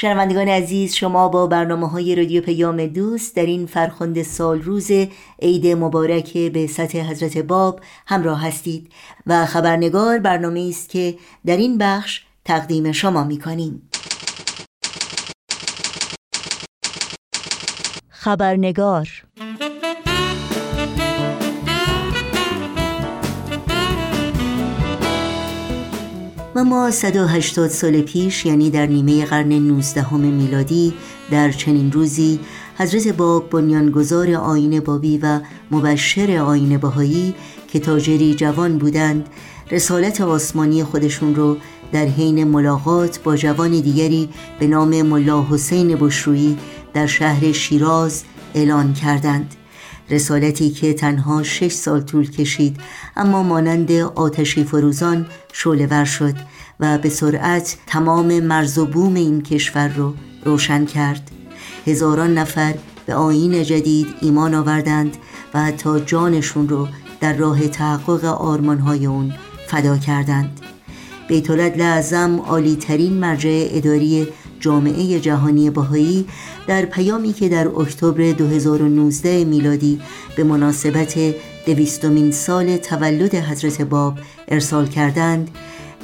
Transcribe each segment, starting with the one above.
شنوندگان عزیز شما با برنامه های رادیو پیام دوست در این فرخنده سال روز عید مبارک به سطح حضرت باب همراه هستید و خبرنگار برنامه است که در این بخش تقدیم شما می کنیم. خبرنگار و ما 180 سال پیش یعنی در نیمه قرن 19 میلادی در چنین روزی حضرت باب بنیانگذار آین بابی و مبشر آین بهایی که تاجری جوان بودند رسالت آسمانی خودشون رو در حین ملاقات با جوان دیگری به نام ملا حسین بشرویی در شهر شیراز اعلان کردند. رسالتی که تنها شش سال طول کشید اما مانند آتشی فروزان شعله شد و به سرعت تمام مرز و بوم این کشور رو روشن کرد. هزاران نفر به آین جدید ایمان آوردند و حتی جانشون رو در راه تحقق آرمانهای اون فدا کردند. بیت لعظم عالی ترین مرجع اداری جامعه جهانی بهایی در پیامی که در اکتبر 2019 میلادی به مناسبت دویستمین سال تولد حضرت باب ارسال کردند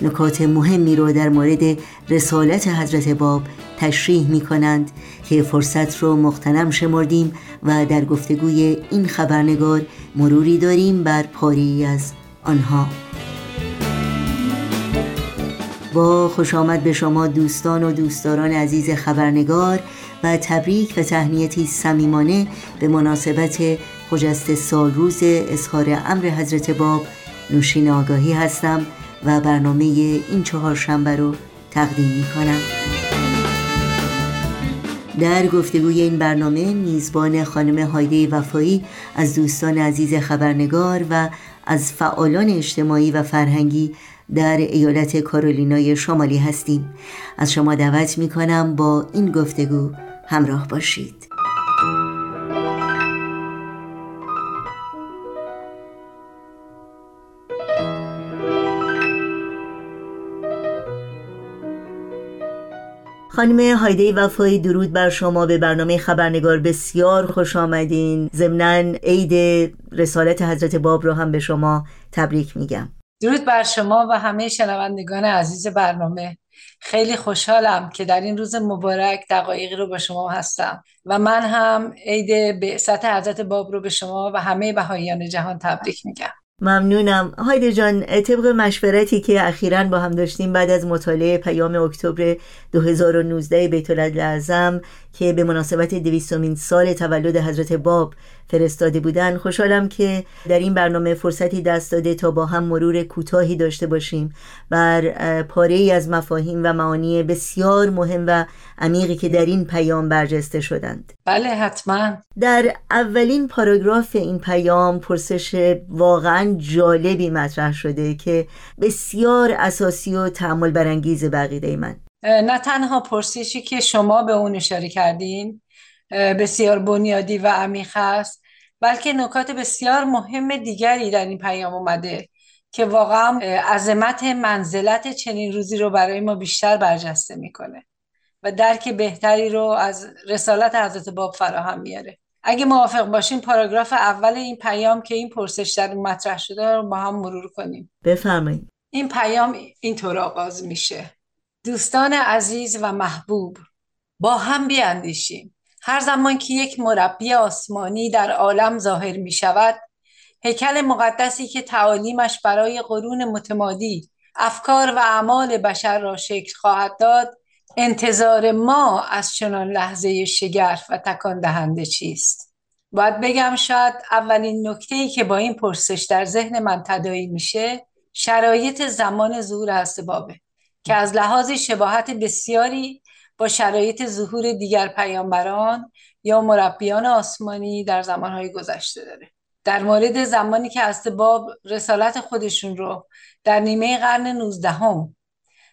نکات مهمی رو در مورد رسالت حضرت باب تشریح می کنند که فرصت رو مختنم شمردیم و در گفتگوی این خبرنگار مروری داریم بر پاری از آنها. با خوش آمد به شما دوستان و دوستداران عزیز خبرنگار و تبریک و تهنیتی صمیمانه به مناسبت خجست سال روز اظهار امر حضرت باب. نوشین آگاهی هستم و برنامه این چهار شنبه رو تقدیم می کنم در گفتگوی این برنامه میزبان خانم هایده وفایی از دوستان عزیز خبرنگار و از فعالان اجتماعی و فرهنگی در ایالت کارولینای شمالی هستیم. از شما دعوت می کنم با این گفتگو همراه باشید. خانم هایده وفایی درود بر شما به برنامه خبرنگار. بسیار خوش آمدین. ضمنا عید رسالت حضرت باب رو هم به شما تبریک میگم. درود بر شما و همه شنوندگان عزیز برنامه. خیلی خوشحالم که در این روز مبارک دقایقی رو با شما هستم و من هم عید سطح حضرت باب رو به شما و همه بهاییان جهان تبریک میگم. ممنونم. هایده جان طبق مشورتی که اخیرا با هم داشتیم بعد از مطالعه پیام اکتبر 2019 بیت لعظم که به مناسبت دویستمین سال تولد حضرت باب فرستاده بودن خوشحالم که در این برنامه فرصتی دست داده تا با هم مرور کوتاهی داشته باشیم بر پاره ای از مفاهیم و معانی بسیار مهم و عمیقی که در این پیام برجسته شدند. بله حتما. در اولین پاراگراف این پیام پرسش واقعا جالبی مطرح شده که بسیار اساسی و تعمل برانگیز بقیده من. نه تنها پرسشی که شما به اون اشاره کردین بسیار بنیادی و عمیق است بلکه نکات بسیار مهم دیگری در این پیام اومده که واقعا عظمت منزلت چنین روزی رو برای ما بیشتر برجسته می‌کنه و درک بهتری رو از رسالت حضرت باب فراهم میاره اگه موافق باشیم پاراگراف اول این پیام که این پرسش در مطرح شده رو با هم مرور کنیم. بفرمایید. این پیام اینطور آغاز میشه. دوستان عزیز و محبوب با هم بیاندیشیم. هر زمان که یک مربی آسمانی در عالم ظاهر می شود هیکل مقدسی که تعالیمش برای قرون متمادی افکار و اعمال بشر را شکل خواهد داد انتظار ما از چنان لحظه شگرف و تکان دهنده چیست؟ باید بگم شاید اولین نکته ای که با این پرسش در ذهن من تدایی میشه شرایط زمان ظهور هست بابه. که از لحاظ شباهت بسیاری با شرایط ظهور دیگر پیامبران یا مربیان آسمانی در زمانهای گذشته داره. در مورد زمانی که باب رسالت خودشون رو در نیمه قرن 19 هم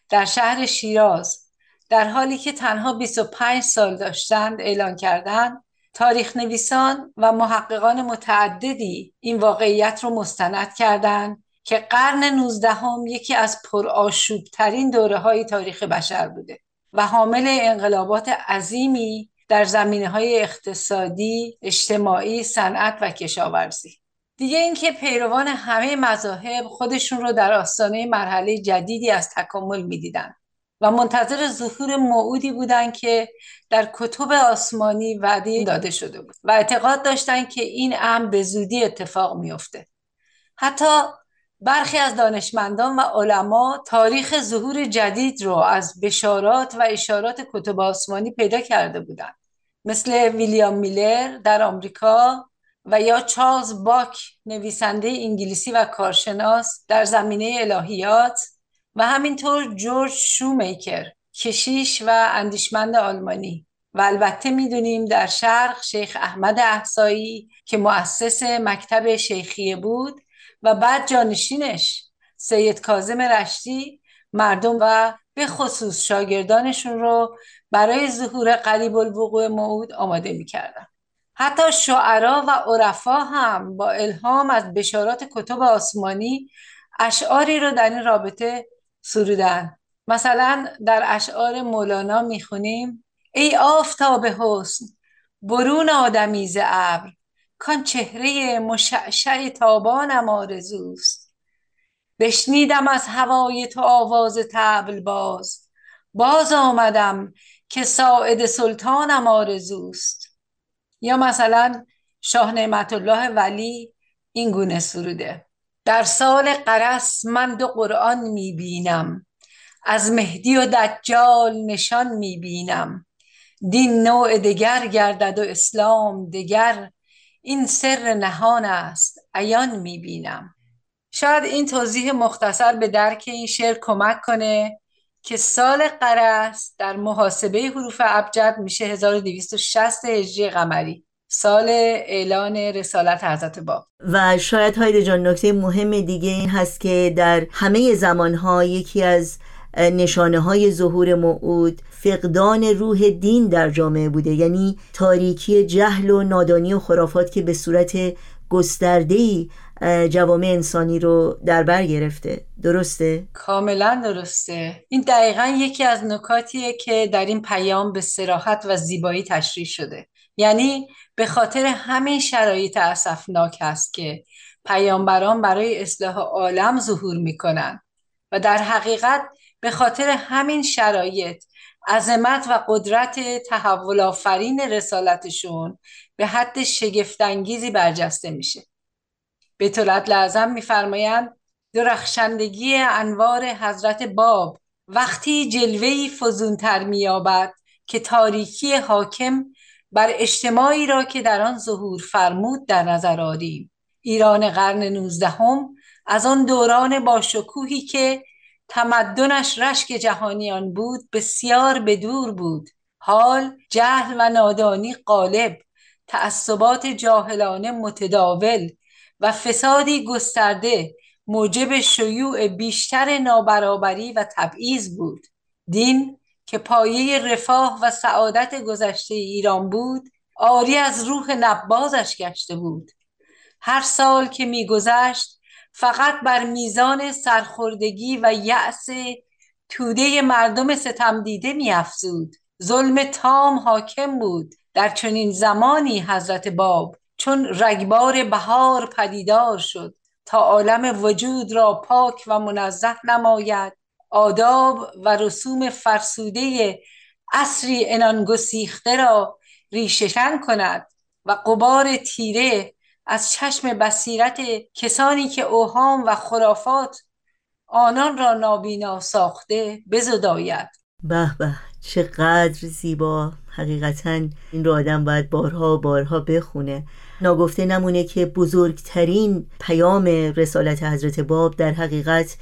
در شهر شیراز در حالی که تنها 25 سال داشتند اعلان کردند تاریخ نویسان و محققان متعددی این واقعیت رو مستند کردند که قرن 19 هم یکی از پرآشوب ترین دوره های تاریخ بشر بوده و حامل انقلابات عظیمی در زمینه های اقتصادی، اجتماعی، صنعت و کشاورزی. دیگه اینکه پیروان همه مذاهب خودشون رو در آستانه مرحله جدیدی از تکامل می‌دیدن و منتظر ظهور موعودی بودند که در کتب آسمانی وعده داده شده بود و اعتقاد داشتند که این امر به زودی اتفاق میافته. حتی برخی از دانشمندان و علما تاریخ ظهور جدید رو از بشارات و اشارات کتب آسمانی پیدا کرده بودند. مثل ویلیام میلر در آمریکا و یا چارلز باک نویسنده انگلیسی و کارشناس در زمینه الهیات و همینطور جورج شومیکر کشیش و اندیشمند آلمانی. و البته می‌دونیم در شرق شیخ احمد احسایی که مؤسس مکتب شیخیه بود و بعد جانشینش سید کازم رشتی مردم و به خصوص شاگردانشون رو برای ظهور قریب الوقوع موعود آماده می‌کردن. حتی شعرا و عرفا هم با الهام از بشارات کتب آسمانی اشعاری رو در این رابطه سرودن مثلا در اشعار مولانا می‌خونیم ای آفتاب حسن برون آدمیز ابر کان چهره مشعشع تابانم آرزوست. بشنیدم از هوای تو آواز تبل باز. باز آمدم که ساعد سلطانم آرزوست. یا مثلا شاه نعمت الله ولی این گونه سروده. در سال قرس من دو قرآن می‌بینم. از مهدی و دجال نشان می‌بینم. دین نوع دگر گردد و اسلام دگر. این سر نهان است عیان می‌بینم. شاید این توضیح مختصر به درک این شعر کمک کنه که سال قرس در محاسبه حروف ابجد میشه 1260 هجری قمری سال اعلان رسالت حضرت باب. و شاید هایده جان نکته مهم دیگه این هست که در همه زمانها یکی از نشانه های ظهور موعود فقدان روح دین در جامعه بوده. یعنی تاریکی جهل و نادانی و خرافات که به صورت گستردهی جوامع انسانی رو در بر گرفته. درسته؟ کاملا درسته. این دقیقا یکی از نکاتیه که در این پیام به سراحت و زیبایی تشریح شده. یعنی به خاطر همین شرایط اسفناک است که پیامبران برای اصلاح عالم ظهور می‌کنن و در حقیقت به خاطر همین شرایط عظمت و قدرت تحول آفرین رسالتشون به حد شگفتانگیزی برجسته میشه. به طولت لازم میفرمایند درخشندگی انوار حضرت باب وقتی جلوهی فزونتر مییابد که تاریکی حاکم بر اجتماعی را که در آن ظهور فرمود در نظر آریم. ایران قرن نوزدهم از آن دوران با شکوهی که تمدنش رشک جهانیان بود بسیار بدور بود. حال جهل و نادانی غالب. تعصبات جاهلانه متداول و فسادی گسترده. موجب شیوع بیشتر نابرابری و تبعیض بود. دین که پایه رفاه و سعادت گذشته ایران بود آری از روح نبازش گشته بود. هر سال که میگذشت فقط بر میزان سرخوردگی و یأس توده مردم ستم دیده میافزود. ظلم تام حاکم بود. در چنین زمانی حضرت باب چون رگبار بهار پدیدار شد. تا عالم وجود را پاک و منزه نماید. آداب و رسوم فرسوده اصری انان گسیخته را ریششن کند و قبار تیره از چشم بصیرت کسانی که اوهام و خرافات آنان را نابینا ساخته بزداید. به به چقدر زیبا. حقیقتا این رو آدم باید بارها بارها بخونه. ناگفته نمونه که بزرگترین پیام رسالت حضرت باب در حقیقت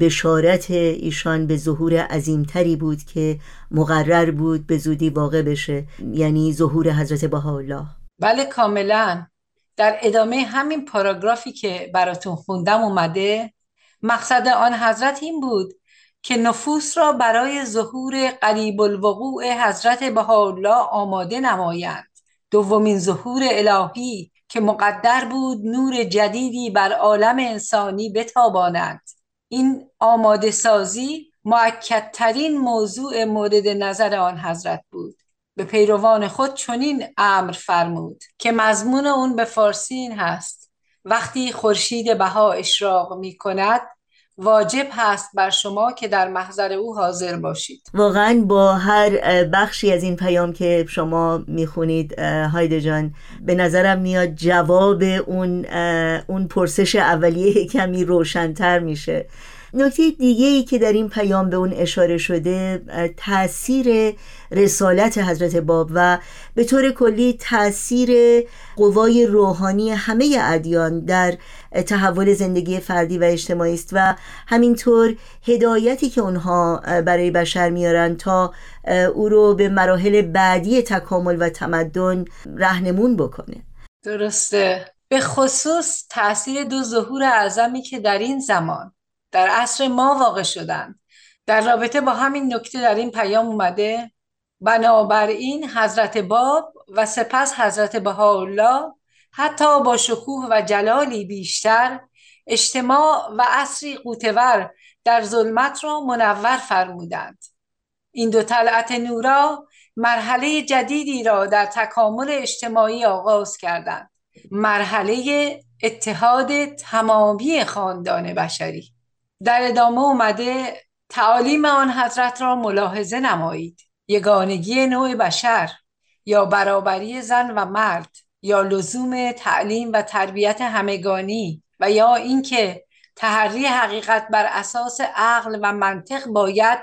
بشارت ایشان به ظهور عظیمتری بود که مقرر بود به زودی واقع بشه. یعنی ظهور حضرت بهاءالله. بله کاملا. در ادامه همین پاراگرافی که براتون خوندم اومده مقصد آن حضرت این بود که نفوس را برای ظهور قریب الوقوع حضرت بهاءالله آماده نمایند. دومین ظهور الهی که مقدر بود نور جدیدی بر عالم انسانی بتاباند این آماده سازی معکدترین موضوع مورد نظر آن حضرت بود. به پیروان خود چنین امر فرمود که مضمون اون به فارسی این هست. وقتی خورشید بها اشراق می کند واجب هست بر شما که در محضر او حاضر باشید. واقعا با هر بخشی از این پیام که شما می‌خونید هایده جان به نظرم میاد جواب اون اون پرسش اولیه کمی روشنتر میشه. نکته دیگه ای که در این پیام به اون اشاره شده تاثیر رسالت حضرت باب و به طور کلی تاثیر قوای روحانی همه ادیان در تحول زندگی فردی و اجتماعی است و همینطور هدایتی که اونها برای بشر میارن تا او رو به مراحل بعدی تکامل و تمدن رهنمون بکنه. درسته. به خصوص تاثیر دو ظهور اعظمی که در این زمان در عصر ما واقع شدند. در رابطه با همین نکته در این پیام اومده بنابراین حضرت باب و سپس حضرت بهاءالله حتی با شکوه و جلالی بیشتر اجتماع و عصری قوتور در ظلمت را منور فرمودند. این دو طلعت نورا مرحله جدیدی را در تکامل اجتماعی آغاز کردند. مرحله اتحاد تمامی خاندان بشری. در ادامه اومده تعالیم آن حضرت را ملاحظه نمایید. یگانگی نوع بشر یا برابری زن و مرد یا لزوم تعلیم و تربیت همگانی و یا اینکه تحری حقیقت بر اساس عقل و منطق باید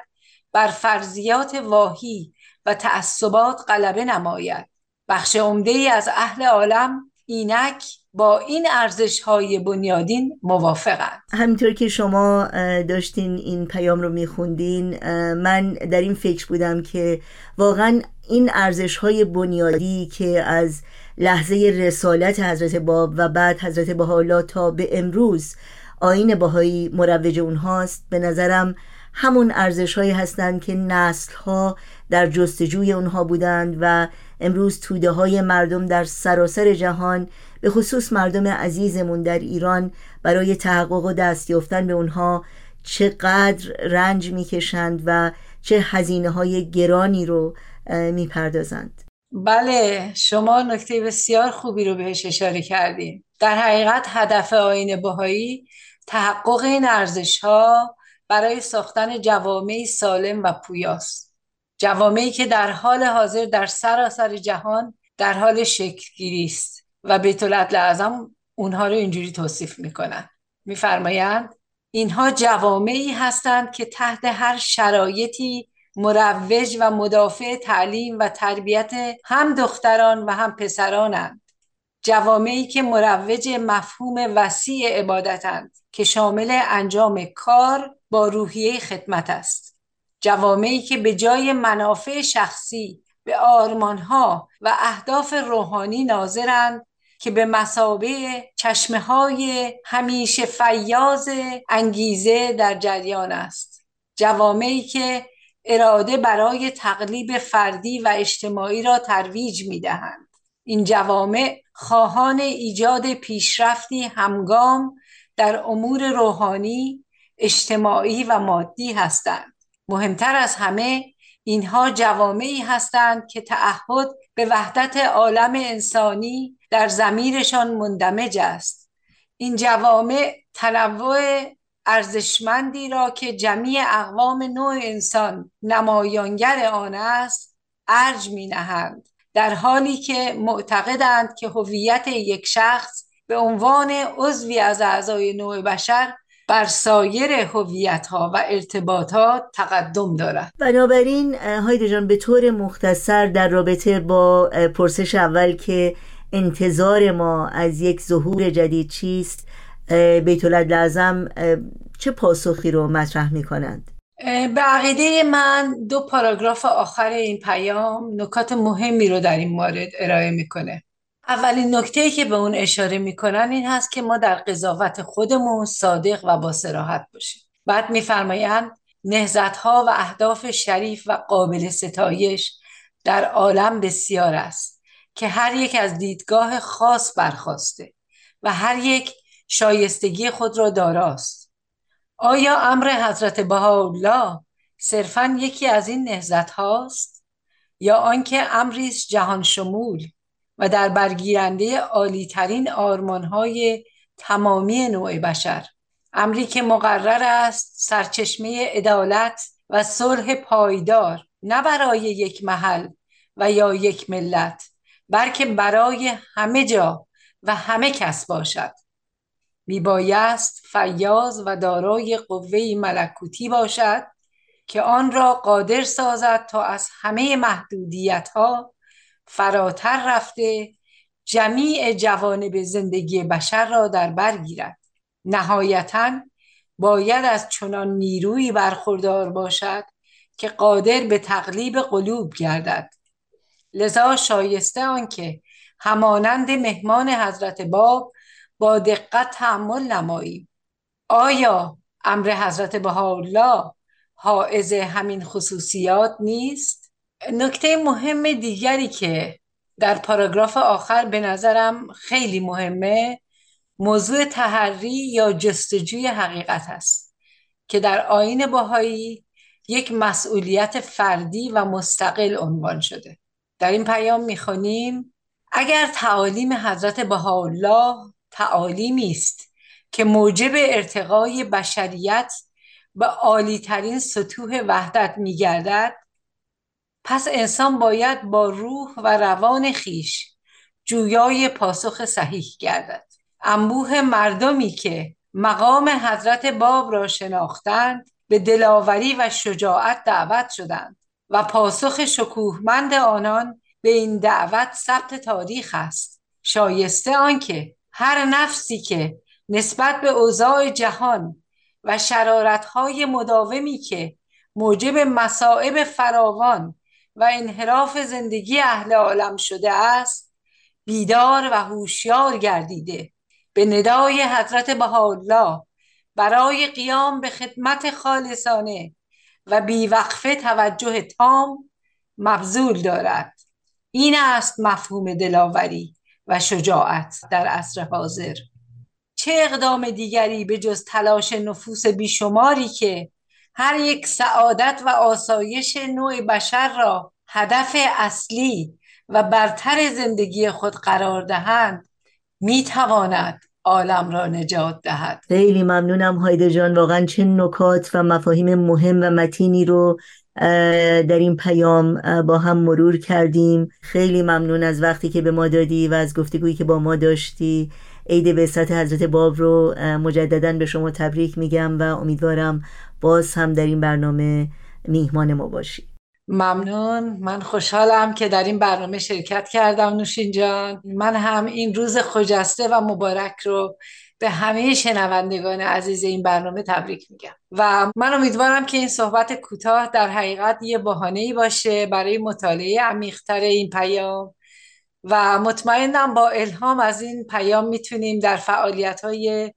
بر فرضیات واهی و تعصبات غلبه نماید. بخش عمده ای از اهل عالم اینک با این ارزش های بنیادین موافقند همینطور که شما داشتین این پیام رو میخوندین من در این فکر بودم که واقعا این ارزش های بنیادی که از لحظه رسالت حضرت باب و بعد حضرت بهاءالله تا به امروز آین باهایی مروج اونهاست به نظرم همون ارزش هایی هستند که نسل ها در جستجوی اونها بودند و امروز توده های مردم در سراسر جهان به خصوص مردم عزیزمون در ایران برای تحقق و دست یافتن به اونها چقدر رنج می‌کشند و چه هزینه های گرانی رو می‌پردازند. بله شما نکته بسیار خوبی رو بهش اشاره کردیم در حقیقت هدف آین بهایی تحقق این ارزش ها برای ساختن جوامعی سالم و پویاست. جوامعی که در حال حاضر در سراسر جهان در حال شکل است و بیت اعظم اونها رو اینجوری توصیف می‌کنن. میفرمایند اینها جوامعی هستند که تحت هر شرایطی مروج و مدافع تعلیم و تربیت هم دختران و هم پسرانند. جوامعی که مروج مفهوم وسیع عبادتند که شامل انجام کار با روحیه خدمت است. جوامعی که به جای منافع شخصی به آرمانها و اهداف روحانی ناظرند که به مسابه چشمه های همیشه فیاض انگیزه در جریان است جوامعی که اراده برای تقلیب فردی و اجتماعی را ترویج می دهند. این جوامع خواهان ایجاد پیشرفتی همگام در امور روحانی، اجتماعی و مادی هستند. مهمتر از همه اینها جوامعی هستند که تعهد به وحدت عالم انسانی در زمیرشان مندمج است. این جوامع تنوع ارزشمندی را که جمعی اقوام نوع انسان نمایانگر آن است ارج می نهند در حالی که معتقدند که هویت یک شخص به عنوان عضوی از اعضای نوع بشر بر سایر هویت ها و ارتباطات تقدم دارد. بنابراین هایده جان به طور مختصر در رابطه با پرسش اول که انتظار ما از یک ظهور جدید چیست؟ بیت لازم چه پاسخی رو مطرح می کنند؟ به عقیده من دو پاراگراف آخر این پیام نکات مهمی رو در این مورد ارائه می‌کنه. اولین نکته که به اون اشاره می‌کنن این هست که ما در قضاوت خودمون صادق و با سراحت باشیم. بعد میفرمایند نهزت ها و اهداف شریف و قابل ستایش در عالم بسیار است. که هر یک از دیدگاه خاص برخواسته و هر یک شایستگی خود را داراست. آیا امر حضرت بهاءالله صرفا یکی از این نهزت هاست یا آنکه امری جهان شمول و در برگیرنده عالیترین آرمانهای تمامی نوع بشر؟ امری که مقرر است سرچشمه عدالت و صلح پایدار نه برای یک محل و یا یک ملت. بلکه برای همه جا و همه کس باشد. میبایست فیاض و دارای قوه ملکوتی باشد که آن را قادر سازد تا از همه محدودیت ها فراتر رفته جمیع جوانب زندگی بشر را در بر گیرد. نهایتا باید از چنان نیرویی برخوردار باشد که قادر به تقلیب قلوب گردد. لذا شایسته آنکه همانند مهمان حضرت باب با دقت تحمل نماییم. آیا امر حضرت بهاءالله حائز همین خصوصیات نیست؟ نکته مهم دیگری که در پاراگراف آخر به نظرم خیلی مهمه موضوع تحری یا جستجوی حقیقت است که در آین باهایی یک مسئولیت فردی و مستقل عنوان شده. در این پیام می‌خوانیم اگر تعالیم حضرت بهاءالله تعالیمی است که موجب ارتقای بشریت به عالیترین سطوح وحدت میگردد پس انسان باید با روح و روان خیش جویای پاسخ صحیح گردد. انبوه مردمی که مقام حضرت باب را شناختند به دلاوری و شجاعت دعوت شدند. و پاسخ شکوهمند آنان به این دعوت ثبت تاریخ است. شایسته آنکه هر نفسی که نسبت به اوضاع جهان و شرارتهای مداومی که موجب مصائب فراوان و انحراف زندگی اهل عالم شده است بیدار و هوشیار گردیده. به ندای حضرت بهاءالله برای قیام به خدمت خالصانه و بیوقفه توجه تام مبذول دارد. این است مفهوم دلاوری و شجاعت در عصر حاضر. چه اقدام دیگری به جز تلاش نفوس بیشماری که هر یک سعادت و آسایش نوع بشر را هدف اصلی و برتر زندگی خود قرار دهند می تواند عالم را نجات دهد. خیلی ممنونم هایده جان. واقعا چه نکات و مفاهیم مهم و متینی رو در این پیام با هم مرور کردیم. خیلی ممنون از وقتی که به ما دادی و از گفتگویی که با ما داشتی. عید بعثت حضرت باب رو مجددا به شما تبریک میگم و امیدوارم باز هم در این برنامه میهمان ما باشی. ممنون. من خوشحالم که در این برنامه شرکت کردم نوشین جان. من هم این روز خجسته و مبارک رو به همه شنوندگان عزیز این برنامه تبریک میگم. و من امیدوارم که این صحبت کوتاه در حقیقت یه بحانه باشه برای مطالعه عمیقتر این پیام. و مطمئنم با الهام از این پیام می‌تونیم در فعالیت های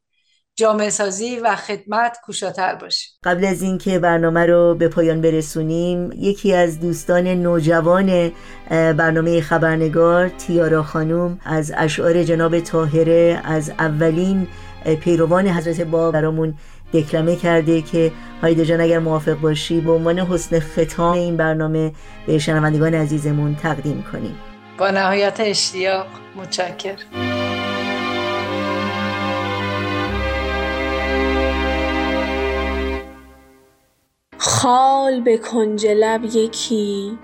جامعه سازی و خدمت کوشاتر باشیم قبل از اینکه برنامه رو به پایان برسونیم یکی از دوستان نوجوان برنامه خبرنگار تیارا خانوم از اشعار جناب تاهره از اولین پیروان حضرت با برامون دکلمه کرده که هایده جان اگر موافق باشی به عنوان حسن ختام این برنامه به شنوندگان عزیزمون تقدیم کنیم. با نهایت اشتیاق متشکر خال به کنج لب یکی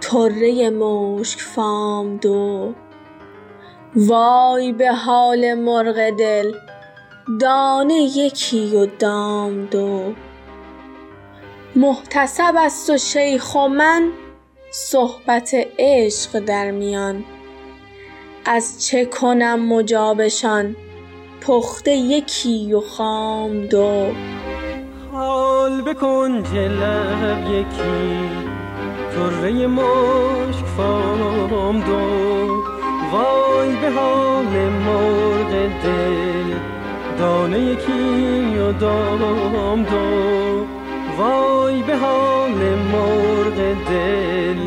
طره مشک فام دو. وای به حال مرغ دل دانه یکی و دام دو. محتسب است و شیخ و من صحبت عشق در میان. از چه کنم مجابشان پخته یکی و خام دو. حال به کنج لب یکی. طره مشک فام دو. وای به حال مرغ دل. دانه یکی و دام دو. وای به حال مرغ دل.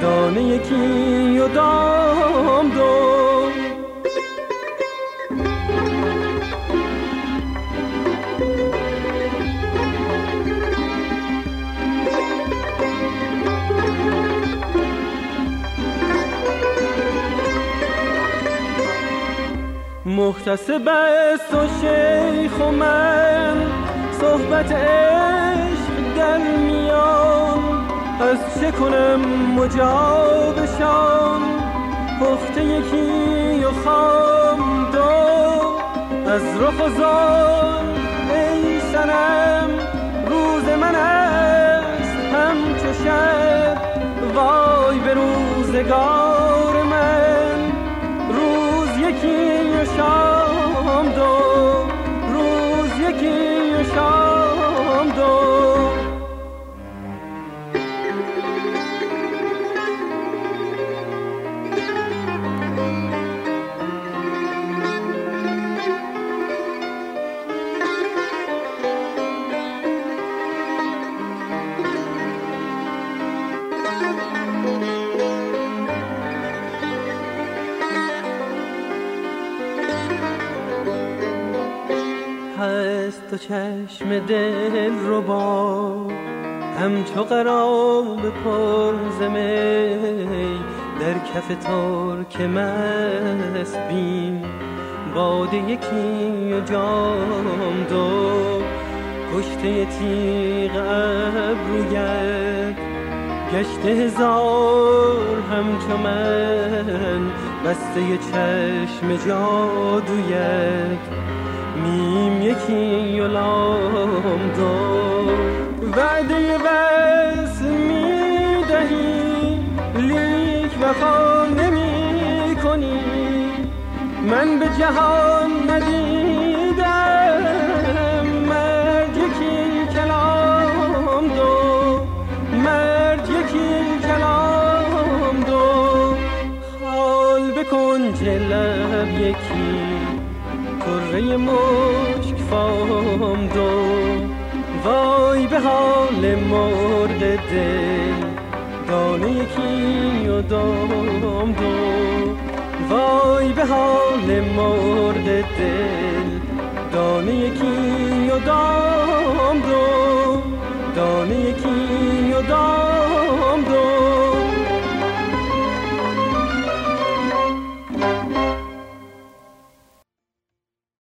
دانه یکی و دام محتسب است و شیخ و من صحبت عشق در میان. از چه کنم مجابشان؟ پخته یکی و خام دو از رخ و ای سنم روز من است همچو شب. وای به روزگار. چشم دل رو با همچو قراب پرزمی در کف ترک مست بین. باده یکی و جام دو کشته تیغ ابرویت. گشته هزار همچو من بسته چشم جادویت. میم یکی و لام دو وعده بس می‌دهی لیک وفا نمی کنی من به جهان ندیدم مرد دل دانه یکی و دام دو. وای به حال مرد دل. دانه یکی و دام دو.